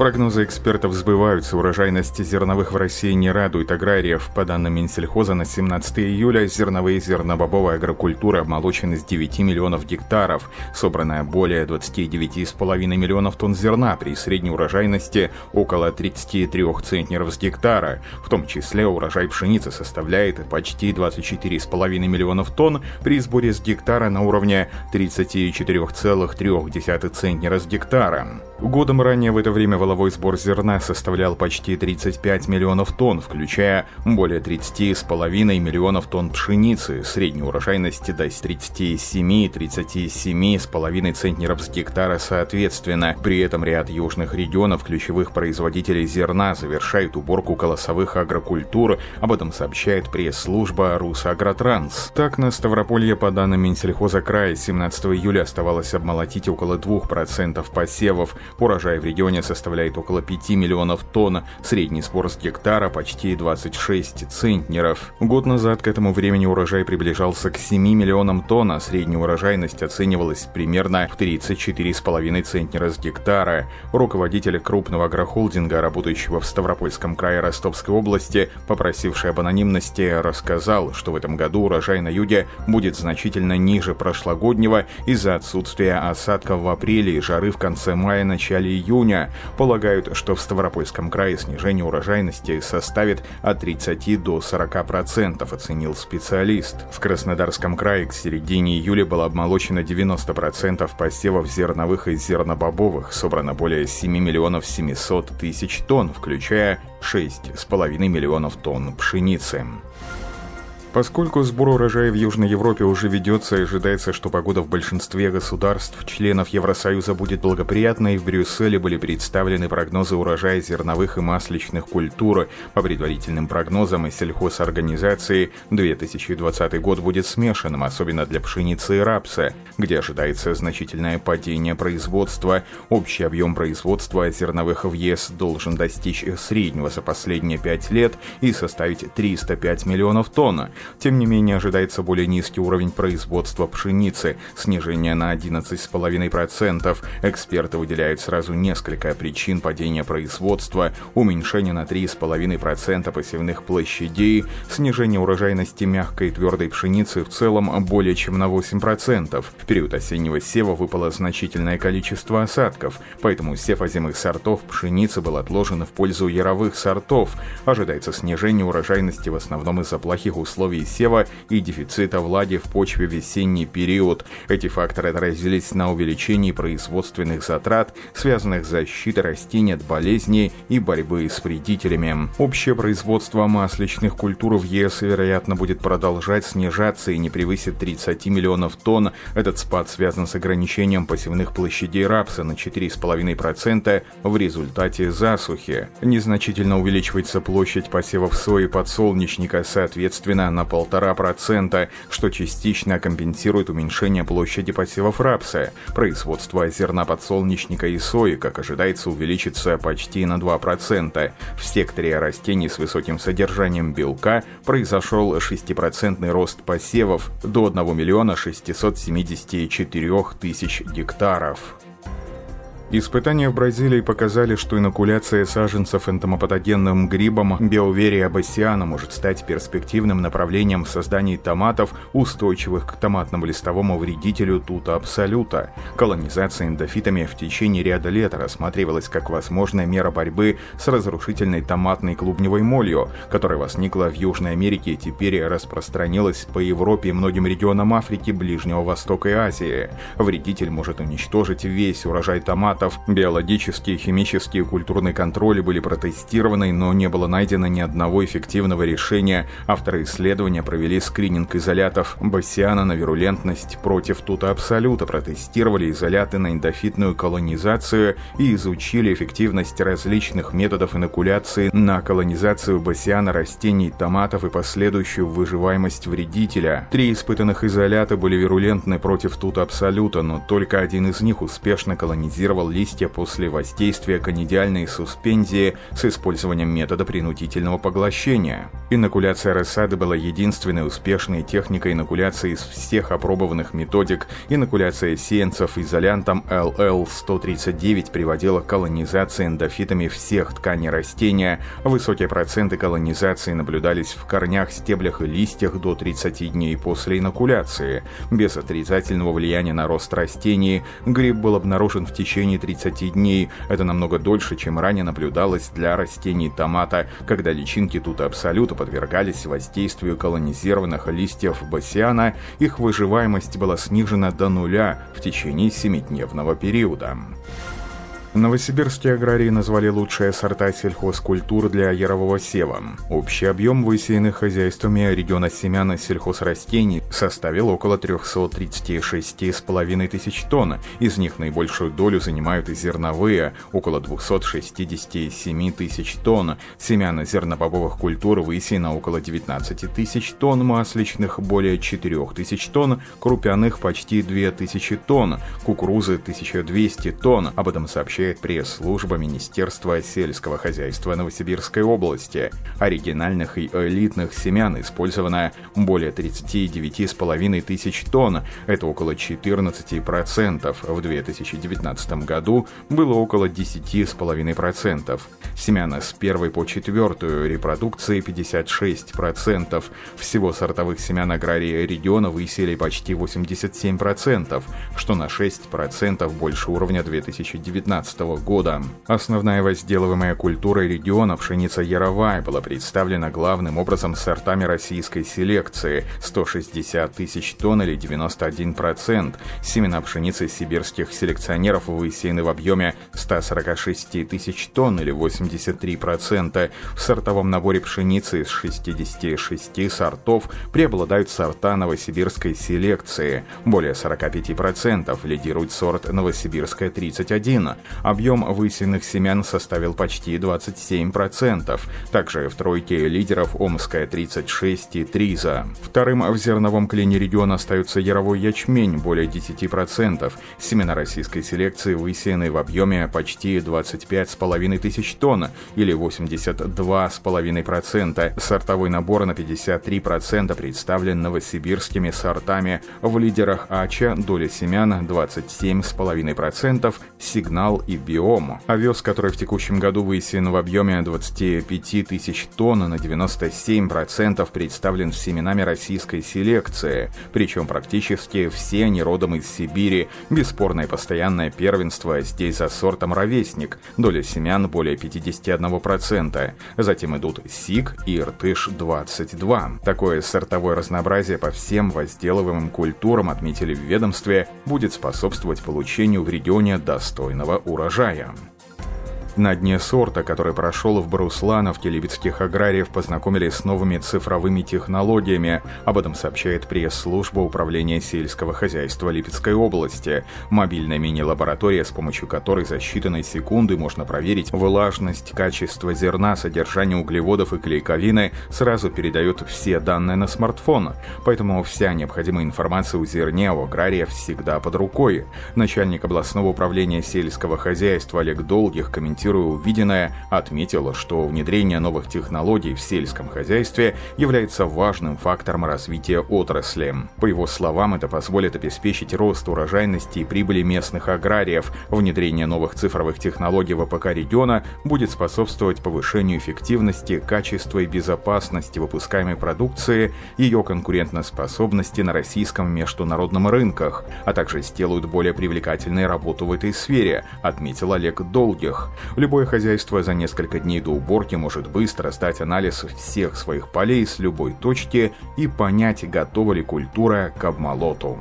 Прогнозы экспертов сбываются. Урожайность зерновых в России не радует аграриев. По данным Минсельхоза, на 17 июля зерновые зернобобовая агрокультура обмолочены с 9 миллионов гектаров. Собрано более 29,5 миллионов тонн зерна при средней урожайности около 33 центнеров с гектара. В том числе урожай пшеницы составляет почти 24,5 миллионов тонн при сборе с гектара на уровне 34,3 центнера с гектара. Годом ранее в это время воловой сбор зерна составлял почти 35 миллионов тонн, включая более 30,5 миллионов тонн пшеницы. Средняя урожайность до 37-37,5 центнеров с гектара соответственно. При этом ряд южных регионов ключевых производителей зерна завершает уборку колосовых агрокультур. Об этом сообщает пресс-служба «Русагротранс». Так, на Ставрополье, по данным Минсельхоза края, 17 июля оставалось обмолотить около 2% посевов. Урожай в регионе составляет около 5 миллионов тонн, средний сбор с гектара почти 26 центнеров. Год назад к этому времени урожай приближался к 7 миллионам тонн, а средняя урожайность оценивалась примерно в 34,5 центнера с гектара. Руководитель крупного агрохолдинга, работающего в Ставропольском крае Ростовской области, попросивший об анонимности, рассказал, что в этом году урожай на юге будет значительно ниже прошлогоднего из-за отсутствия осадков в апреле и жары в конце мая на начале июня. Полагают, что в Ставропольском крае снижение урожайности составит от 30 до 40 процентов, оценил специалист. В Краснодарском крае к середине июля было обмолочено 90 процентов посевов зерновых и зернобобовых, собрано более 7 миллионов 700 тысяч тонн, включая 6,5 миллионов тонн пшеницы. Поскольку сбор урожая в Южной Европе уже ведется ожидается, что погода в большинстве государств, членов Евросоюза будет благоприятной, в Брюсселе были представлены прогнозы урожая зерновых и масличных культур. По предварительным прогнозам и сельхозорганизации 2020 год будет смешанным, особенно для пшеницы и рапса, где ожидается значительное падение производства. Общий объем производства зерновых в ЕС должен достичь среднего за последние пять лет и составить 305 миллионов тонн. Тем не менее, ожидается более низкий уровень производства пшеницы, снижение на 11,5%. Эксперты выделяют сразу несколько причин падения производства, уменьшение на 3,5% посевных площадей, снижение урожайности мягкой и твердой пшеницы в целом более чем на 8%. В период осеннего сева выпало значительное количество осадков, поэтому сев озимых сортов пшеницы был отложен в пользу яровых сортов. Ожидается снижение урожайности в основном из-за плохих условий условий сева и дефицита влаги в почве весенний период. Эти факторы отразились на увеличении производственных затрат, связанных с защитой растений от болезней и борьбы с вредителями. Общее производство масличных культур в ЕС, вероятно, будет продолжать снижаться и не превысит 30 миллионов тонн. Этот спад связан с ограничением посевных площадей рапса на 4,5% в результате засухи. Незначительно увеличивается площадь посевов сои и подсолнечника, соответственно, на полтора процента, что частично компенсирует уменьшение площади посевов рапса. Производство зерна подсолнечника и сои, как ожидается, увеличится почти на 2%. В секторе растений с высоким содержанием белка произошел 6% рост посевов до 1 миллиона 674 тысяч гектаров. Испытания в Бразилии показали, что инокуляция саженцев энтомопатогенным грибом Биоверия бассиана может стать перспективным направлением в создании томатов, устойчивых к томатному листовому вредителю тута абсолюта. Колонизация эндофитами в течение ряда лет рассматривалась как возможная мера борьбы с разрушительной томатной клубневой молью, которая возникла в Южной Америке и теперь распространилась по Европе и многим регионам Африки, Ближнего Востока и Азии. Вредитель может уничтожить весь урожай томатов препаратов. Биологические, химические и культурный контроль были протестированы, но не было найдено ни одного эффективного решения. Авторы исследования провели скрининг изолятов бассиана на вирулентность против тута абсолюта, протестировали изоляты на эндофитную колонизацию и изучили эффективность различных методов инокуляции на колонизацию бассиана растений, томатов и последующую выживаемость вредителя. Три испытанных изолята были вирулентны против тута абсолюта, но только один из них успешно колонизировал листья после воздействия канидиальной суспензии с использованием метода принудительного поглощения. Инокуляция рассады была единственной успешной техникой инокуляции из всех опробованных методик. Инокуляция сеянцев изолянтом LL-139 приводила к колонизации эндофитами всех тканей растения. Высокие проценты колонизации наблюдались в корнях, стеблях и листьях до 30 дней после инокуляции. Без отрицательного влияния на рост растений гриб был обнаружен в течение 30 дней. Это намного дольше, чем ранее наблюдалось для растений томата, когда личинки тута абсолюта подвергались воздействию колонизированных листьев басиана, их выживаемость была снижена до нуля в течение семидневного периода. Новосибирские аграрии назвали лучшие сорта сельхозкультур для ярового сева. Общий объем высеянных хозяйствами региона семян сельхозрастений составил около 336,5 тысяч тонн. Из них наибольшую долю занимают зерновые – около 267 тысяч тонн. Семян зернобобовых культур высеяно около 19 тысяч тонн, масличных – более 4 тысяч тонн, крупяных – почти 2 тысячи тонн, кукурузы – 1200 тонн. Об этом сообщает сообщает пресс-служба Министерства сельского хозяйства Новосибирской области. Оригинальных и элитных семян использовано более 39,5 тысяч тонн, это около 14%. В 2019 году было около 10,5%. Семян с первой по четвертую репродукции 56%. Всего сортовых семян аграрии региона высели почти 87%, что на 6% больше уровня 2019 2015 года. Основная возделываемая культура региона пшеница яровая была представлена главным образом сортами российской селекции – 160 тысяч тонн или 91%. Семена пшеницы сибирских селекционеров высеяны в объеме 146 тысяч тонн или 83%. В сортовом наборе пшеницы из 66 сортов преобладают сорта новосибирской селекции. Более 45% лидирует сорт новосибирская 31, Объем высеянных семян составил почти 27%. Также в тройке лидеров Омская 36 и Триза. Вторым в зерновом клине региона остается яровой ячмень, более 10%. Семена российской селекции высеяны в объеме почти 25,5 тысяч тонн, или 82,5%. Сортовой набор на 53% представлен новосибирскими сортами. В лидерах Ача доля семян 27,5%, сигнал и биому. Овес, который в текущем году высеян в объеме 25 тысяч тонн, на 97% представлен семенами российской селекции. Причем практически все они родом из Сибири. Бесспорное постоянное первенство здесь за сортом ровесник. Доля семян более 51%. Затем идут СИГ и Иртыш-22. Такое сортовое разнообразие по всем возделываемым культурам, отметили в ведомстве, будет способствовать получению в регионе достойного урожая урожая. На дне сорта, который прошел в Бруслановке, липецких аграриев познакомились с новыми цифровыми технологиями. Об этом сообщает пресс-служба Управления сельского хозяйства Липецкой области. Мобильная мини-лаборатория, с помощью которой за считанные секунды можно проверить влажность, качество зерна, содержание углеводов и клейковины, сразу передает все данные на смартфон. Поэтому вся необходимая информация у зерне у агрария всегда под рукой. Начальник областного управления сельского хозяйства Олег Долгих комментирует комментируя увиденное, отметила, что внедрение новых технологий в сельском хозяйстве является важным фактором развития отрасли. По его словам, это позволит обеспечить рост урожайности и прибыли местных аграриев. Внедрение новых цифровых технологий в АПК региона будет способствовать повышению эффективности, качества и безопасности выпускаемой продукции, ее конкурентоспособности на российском международном рынках, а также сделают более привлекательной работу в этой сфере, отметил Олег Долгих. Любое хозяйство за несколько дней до уборки может быстро стать анализ всех своих полей с любой точки и понять, готова ли культура к обмолоту.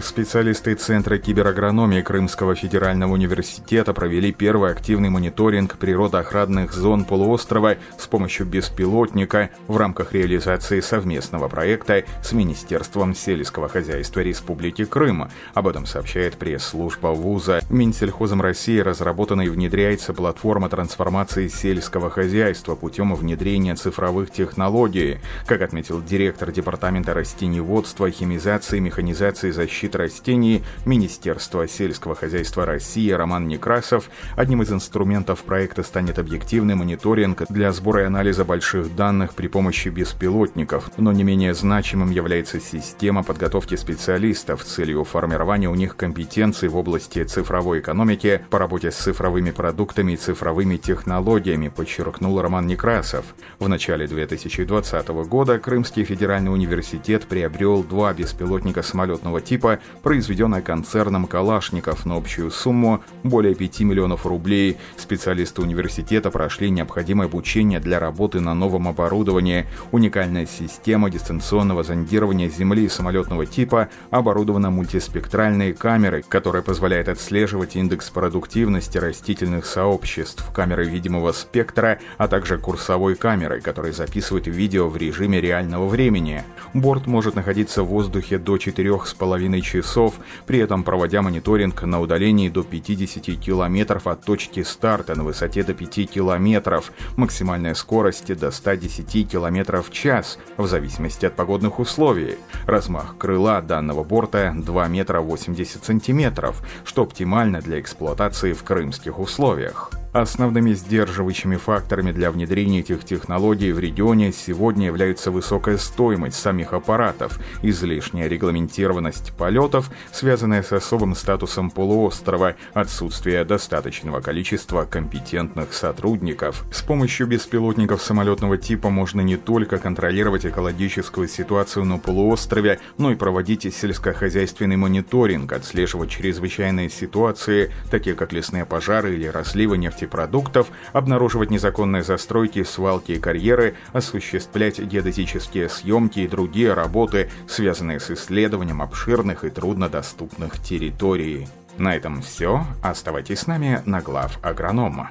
Специалисты Центра киберагрономии Крымского федерального университета провели первый активный мониторинг природоохранных зон полуострова с помощью беспилотника в рамках реализации совместного проекта с Министерством сельского хозяйства Республики Крым. Об этом сообщает пресс-служба вуза. Минсельхозом России разработана и внедряется платформа трансформации сельского хозяйства путем внедрения цифровых технологий. Как отметил директор Департамента растениеводства, химизации, механизации и защиты защиты растений Министерства сельского хозяйства России Роман Некрасов. Одним из инструментов проекта станет объективный мониторинг для сбора и анализа больших данных при помощи беспилотников, но не менее значимым является система подготовки специалистов с целью формирования у них компетенций в области цифровой экономики по работе с цифровыми продуктами и цифровыми технологиями, подчеркнул Роман Некрасов. В начале 2020 года Крымский федеральный университет приобрел два беспилотника самолетного типа, произведенные концерном «Калашников» на общую сумму более 5 миллионов рублей. Специалисты университета прошли необходимое обучение для работы на новом оборудовании. Уникальная система дистанционного зондирования Земли самолетного типа оборудована мультиспектральной камерой, которая позволяет отслеживать индекс продуктивности растительных сообществ, камеры видимого спектра, а также курсовой камерой, которая записывает видео в режиме реального времени. Борт может находиться в воздухе до 4,5 часов, при этом проводя мониторинг на удалении до 50 километров от точки старта на высоте до 5 километров, максимальная скорость до 110 километров в час, в зависимости от погодных условий. Размах крыла данного борта 2 метра 80 сантиметров, что оптимально для эксплуатации в крымских условиях. Основными сдерживающими факторами для внедрения этих технологий в регионе сегодня являются высокая стоимость самих аппаратов, излишняя регламентированность полетов, связанная с особым статусом полуострова, отсутствие достаточного количества компетентных сотрудников. С помощью беспилотников самолетного типа можно не только контролировать экологическую ситуацию на полуострове, но и проводить сельскохозяйственный мониторинг, отслеживать чрезвычайные ситуации, такие как лесные пожары или разливы нефти нефтепродуктов, обнаруживать незаконные застройки, свалки и карьеры, осуществлять геодезические съемки и другие работы, связанные с исследованием обширных и труднодоступных территорий. На этом все. Оставайтесь с нами на глав агронома.